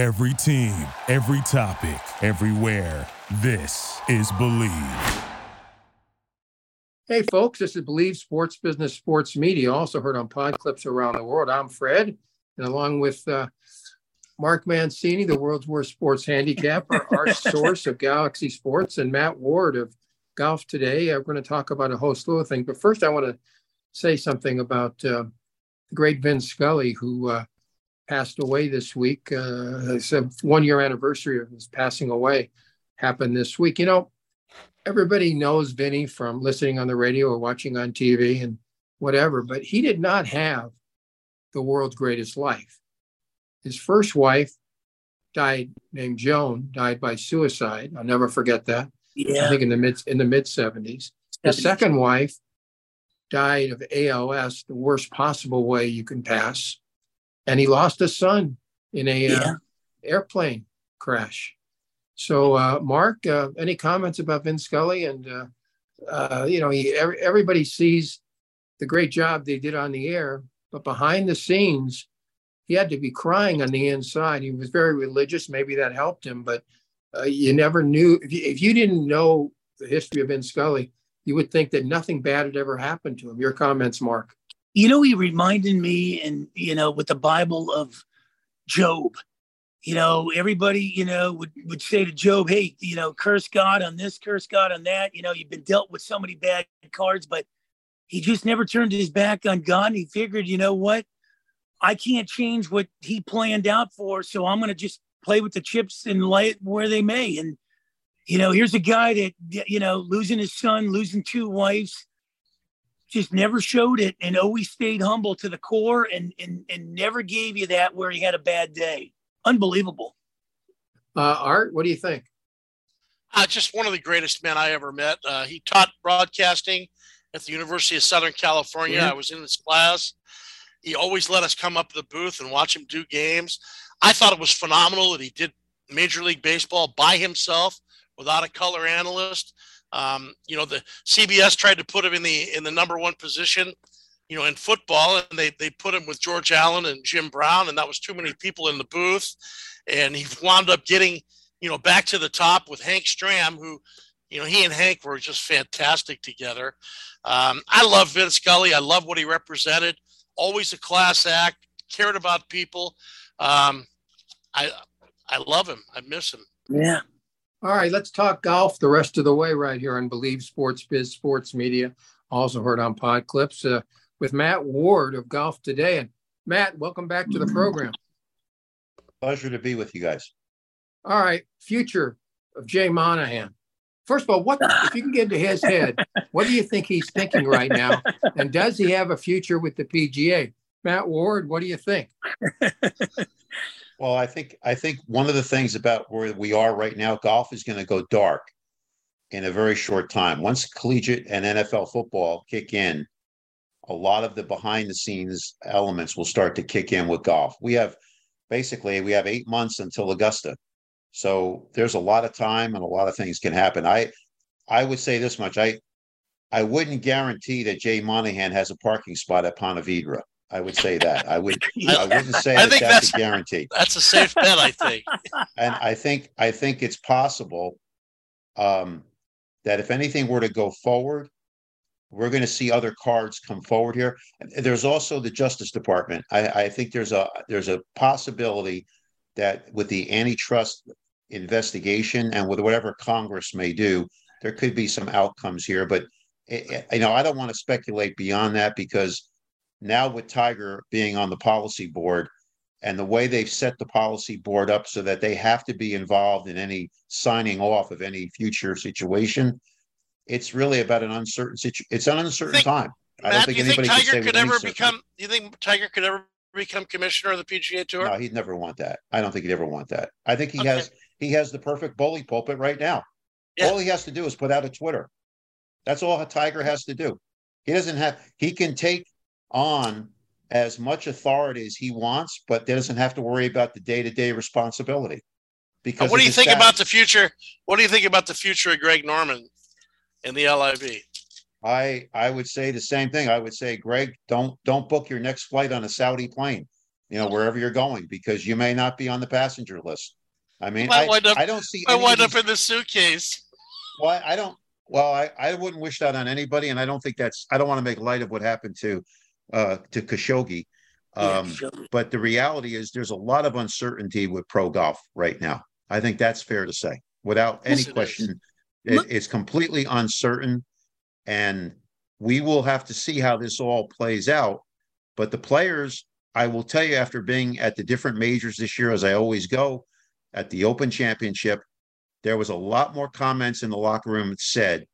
Every team, every topic, everywhere. This is BLeav. Hey, folks, this is BLeav Sports Business Sports Media, also heard on pod clips around the world. I'm Fred, and along with uh, Mark Mancini, the world's worst sports handicapper, Art Sorce of Galaxy Sports, and Matt Ward of Golf Today. Uh, we're going to talk about a whole slew of things. But first, I want to say something about uh, the great Vin Scully, who uh, passed away this week. Uh, it's a one year anniversary of his passing away happened this week. You know, everybody knows Vinny from listening on the radio or watching on TV and whatever, but he did not have the world's greatest life. His first wife died, named Joan, died by suicide. I'll never forget that. Yeah. I think in the mid in the mid 70s. The second wife died of ALS, the worst possible way you can pass, and he lost a son in a uh, airplane crash. So, uh, Mark, uh, any comments about Vin Scully? And uh, uh, you know, he, every, everybody sees the great job they did on the air, but behind the scenes, he had to be crying on the inside. He was very religious. Maybe that helped him, but uh, you never knew if you, if you didn't know the history of Vin Scully, you would think that nothing bad had ever happened to him. Your comments, Mark. You know, he reminded me, and you know, with the Bible of Job. You know, everybody, you know, would, would say to Job, hey, you know, curse God on this, curse God on that. You know, you've been dealt with so many bad cards, but he just never turned his back on God. And he figured, you know what? I can't change what he planned out for. So I'm going to just play with the chips and lay it where they may. And, you know, here's a guy that, you know, losing his son, losing two wives, just never showed it and always stayed humble to the core and, and, and never gave you that where he had a bad day. Unbelievable. Uh, Art, what do you think? Uh, just one of the greatest men I ever met. Uh, he taught broadcasting at the University of Southern California. Yeah. I was in his class. He always let us come up to the booth and watch him do games. I thought it was phenomenal that he did Major League Baseball by himself without a color analyst. Um, you know, the CBS tried to put him in the in the number one position, you know, in football, and they they put him with George Allen and Jim Brown, and that was too many people in the booth. And he wound up getting, you know, back to the top with Hank Stram, who, you know, he and Hank were just fantastic together. Um, I love Vince Scully. I love what he represented. Always a class act, cared about people. Um, I I love him. I miss him. Yeah. All right, let's talk golf the rest of the way right here on BLeav Sports Biz Sports Media. Also heard on Pod Clips uh, with Matt Ward of Golf Today. And Matt, welcome back to the program. Pleasure to be with you guys. All right, future of Jay Monahan. First of all, what if you can get into his head? What do you think he's thinking right now? And does he have a future with the PGA? Matt Ward, what do you think? Well, I think I think one of the things about where we are right now, golf is going to go dark in a very short time. Once collegiate and NFL football kick in, a lot of the behind the scenes elements will start to kick in with golf. We have basically we have eight months until Augusta. So there's a lot of time and a lot of things can happen. I I would say this much. I I wouldn't guarantee that Jay Monahan has a parking spot at Ponte Vedra. I would say that. I would I wouldn't say I that think that's, that's- a guarantee. That's a safe bet, I think. And I think I think it's possible um, that if anything were to go forward, we're going to see other cards come forward here. There's also the Justice Department. I, I think there's a there's a possibility that with the antitrust investigation and with whatever Congress may do, there could be some outcomes here. But eh, eh, you know, I don't want to speculate beyond that because now with Tiger being on the policy board and the way they've set the policy board up so that they have to be involved in any signing off of any future situation, it's really about an uncertain situation. It's an uncertain Think- time. I don't Matt, do think you anybody say Tiger with could ever become? Do you think Tiger could ever become commissioner of the PGA Tour? No, he'd never want that. I don't think he'd ever want that. I think he Okay. has he has the perfect bully pulpit right now. Yeah. All he has to do is put out a Twitter. That's all a Tiger has to do. He doesn't have he can take on as much authority as he wants, but doesn't have to worry about the day-to-day responsibility. Uh, Because what do you think about the future? What do you think about the future of Greg Norman in the LIV? I I would say the same thing. I would say, Greg, don't don't book your next flight on a Saudi plane. you know, wherever you're going, because you may not be on the passenger list. I mean, I, wind up- I don't see. I wind up in the suitcase. Well, I don't. Well, I, I wouldn't wish that on anybody, and I don't think that's. I don't want to make light of what happened to, uh, to Khashoggi. Yeah, Um, sure. but the reality is, there's a lot of uncertainty with pro golf right now. I think that's fair to say, without any Yes, question. It, Look- it's completely uncertain, and we will have to see how this all plays out. But the players, I will tell you, after being at the different majors this year, as I always go, at the Open Championship, there was a lot more comments in the locker room said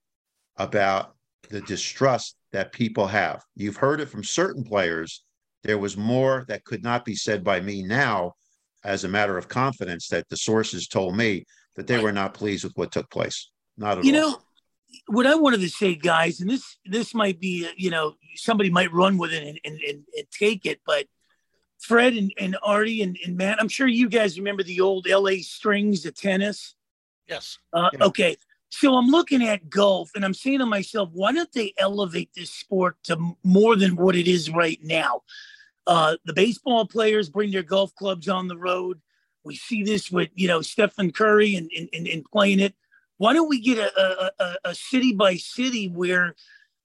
about the distrust that people have. You've heard it from certain players. There was more that could not be said by me now, as a matter of confidence, that the sources told me that they were not pleased with what took place. Not at you all. You know what i wanted to say guys and this this might be you know somebody might run with it and, and, and, and take it but fred and, and artie and, and matt i'm sure you guys remember the old la strings the tennis Yes. uh, Yeah. okay so i'm looking at golf and i'm saying to myself why don't they elevate this sport to more than what it is right now uh, the baseball players bring their golf clubs on the road we see this with you know stephen curry and, and, and, and playing it why don't we get a, a, a, a city by city where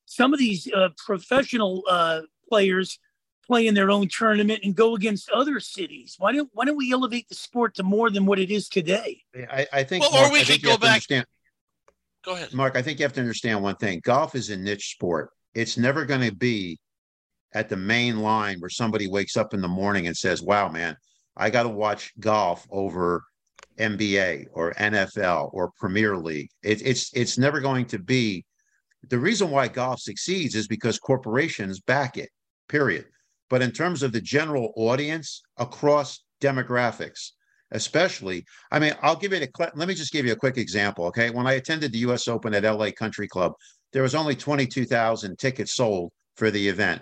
some of these uh, professional uh, players play in their own tournament and go against other cities? Why don't Why don't we elevate the sport to more than what it is today? I, I think. Well, or we I could go back- understand- Go ahead. Mark, I think you have to understand one thing. Golf is a niche sport. It's never going to be at the main line where somebody wakes up in the morning and says, wow, man, I got to watch golf over NBA or NFL or Premier League. It, it's it's never going to be. The reason why golf succeeds is because corporations back it. Period. But in terms of the general audience across demographics, especially, I mean, I'll give you a. Let me just give you a quick example. Okay, when I attended the U.S. Open at LA Country Club, there was only twenty two thousand tickets sold for the event.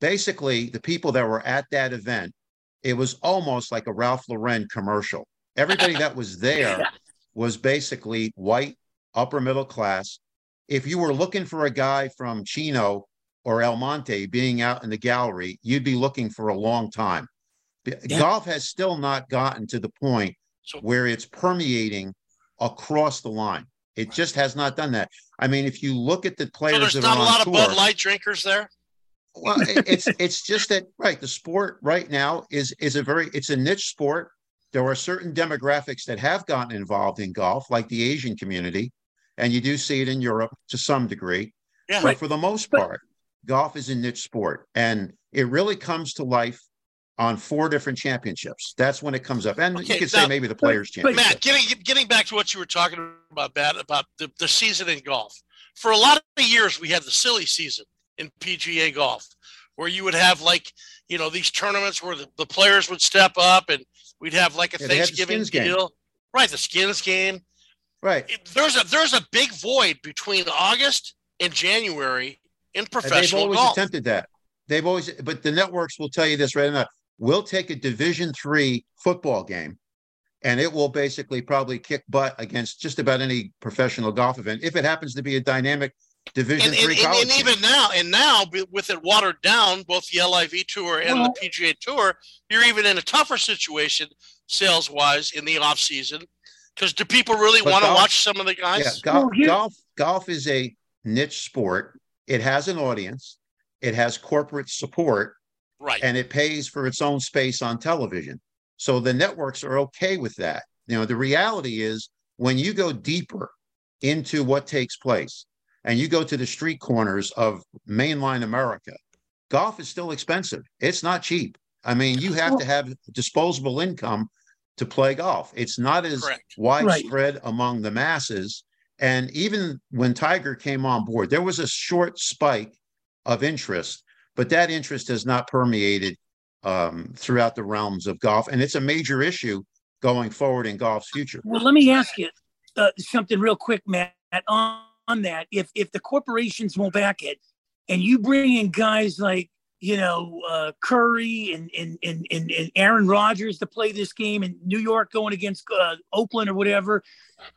Basically, the people that were at that event, it was almost like a Ralph Lauren commercial. Everybody that was there was basically white, upper middle class. If you were looking for a guy from Chino or El Monte being out in the gallery, you'd be looking for a long time. B- Yeah. Golf has still not gotten to the point So- where it's permeating across the line. It just has not done that. I mean, if you look at the So players there's that not are a on lot of Bud Light drinkers there. well, it's it's just that right. The sport right now is is a very it's a niche sport. There are certain demographics that have gotten involved in golf, like the Asian community, and you do see it in Europe to some degree. Yeah. But for the most But- part, golf is a niche sport, and it really comes to life on four different championships. That's when it comes up, and Okay, you could now- say maybe the Players' Championship. Matt, getting getting back to what you were talking about, Matt, about the, the season in golf. For a lot of years, we had the silly season in PGA golf, where you would have like, you know, these tournaments where the, the players would step up and we'd have like a Yeah, Thanksgiving skins game. deal. Right, the skins game. right. It- there's a there's a big void between August and January in professional And they've always golf. attempted that. They've always, but the networks will tell you this right now. We'll take a Division three football game, and it will basically probably kick butt against just about any professional golf event if it happens to be a dynamic Division and, and, three and, college and game. even now, and now with it watered down, both the LIV tour and Well- the PGA tour, you're even in a tougher situation sales wise in the off season. Because do people really want to watch some of the guys? Yeah, golf, Well, here- golf, golf is a niche sport. It has an audience. It has corporate support. Right. and it pays for its own space on television. So the networks are okay with that. You know, the reality is when you go deeper into what takes place and you go to the street corners of mainline America, golf is still expensive. It's not cheap. I mean, you have to have disposable income to play golf. It's not as Correct. widespread among the masses. And even when Tiger came on board, there was a short spike of interest, but that interest has not permeated um, throughout the realms of golf. And it's a major issue going forward in golf's future. Well, let me ask you uh, something real quick, Matt. On, on that, if if the corporations won't back it, and you bring in guys like you know uh, Curry and and, and and and Aaron Rodgers to play this game in New York, going against uh, Oakland or whatever,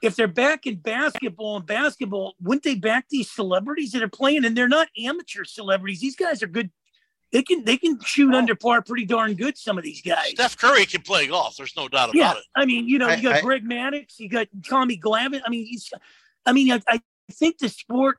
if they're back in basketball and basketball, wouldn't they back these celebrities that are playing? And they're not amateur celebrities; these guys are good they can they can shoot under par pretty darn good. Some of these guys. Steph Curry can play golf. There's no doubt yeah, about it. I mean, you know, I- you got I- Greg Maddux, you got Tommy Glavine. I mean, he's, I mean, I, I think the sport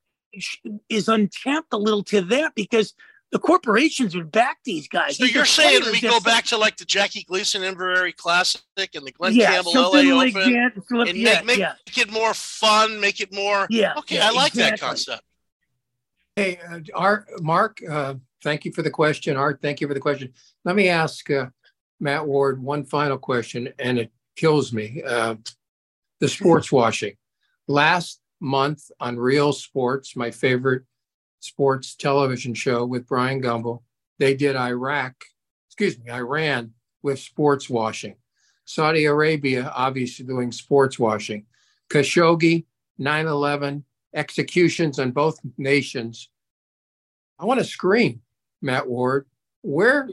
is untapped a little to that because the corporations would back these guys. So These you're saying we go back to like the Jackie Gleason Inverary Classic and the Glen yeah, Campbell LA something like Open that. Flip- and yeah, make, make yeah, it more fun, make it more. yeah. Okay, yeah, I like that concept. Hey, uh, Art, Mark, uh, thank you for the question. Art, thank you for the question. Let me ask uh, Matt Ward one final question, and it kills me. Uh, the sports washing. Last month on Real Sports, my favorite sports television show with Bryant Gumbel, they did Iraq, excuse me, Iran with sports washing. Saudi Arabia, obviously doing sports washing. Khashoggi, 9 11, executions on both nations. I want to scream, Matt Ward. Where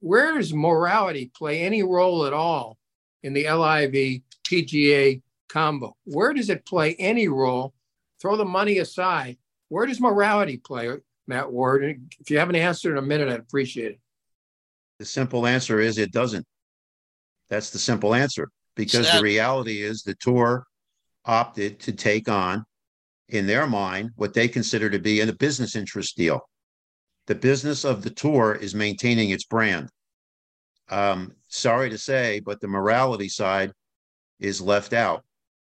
where does morality play any role at all in the LIV PGA combo? Where does it play any role? Throw the money aside. Where does morality play, Matt Ward? And If you have an answer in a minute, I'd appreciate it. The simple answer is it doesn't. That's the simple answer because Sad. the reality is the tour opted to take on, in their mind, what they consider to be a business interest deal. The business of the tour is maintaining its brand. Um, sorry to say, but the morality side is left out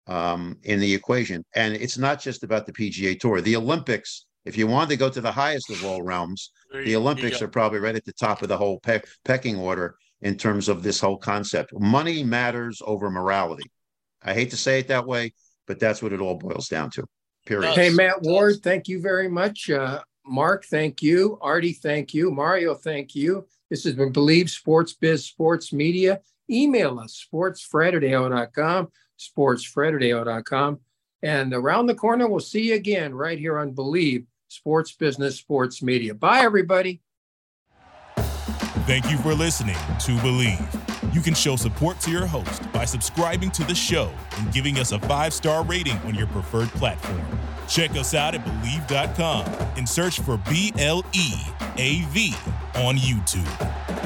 um, in the equation. And it's not just about the PGA Tour. The Olympics, if you want to go to the highest of all realms, There the Olympics you are probably right at the top of the whole peck, pecking order in terms of this whole concept. Money matters over morality. I hate to say it that way, but that's what it all boils down to. Period. Hey, Matt. Ward, thank you very much. Uh, Mark, thank you. Artie, thank you. Mario, thank you. This has been BLeav Sports Biz Sports Media. Email us, sportsfred at AO.com, sportsfred at AO.com. And around the corner, we'll see you again right here on BLeav Sports Business Sports Media. Bye, everybody. Thank you for listening to BLeav. You can show support to your host by subscribing to the show and giving us a five star rating on your preferred platform. Check us out at BLeav.com and search for B L E A V on YouTube.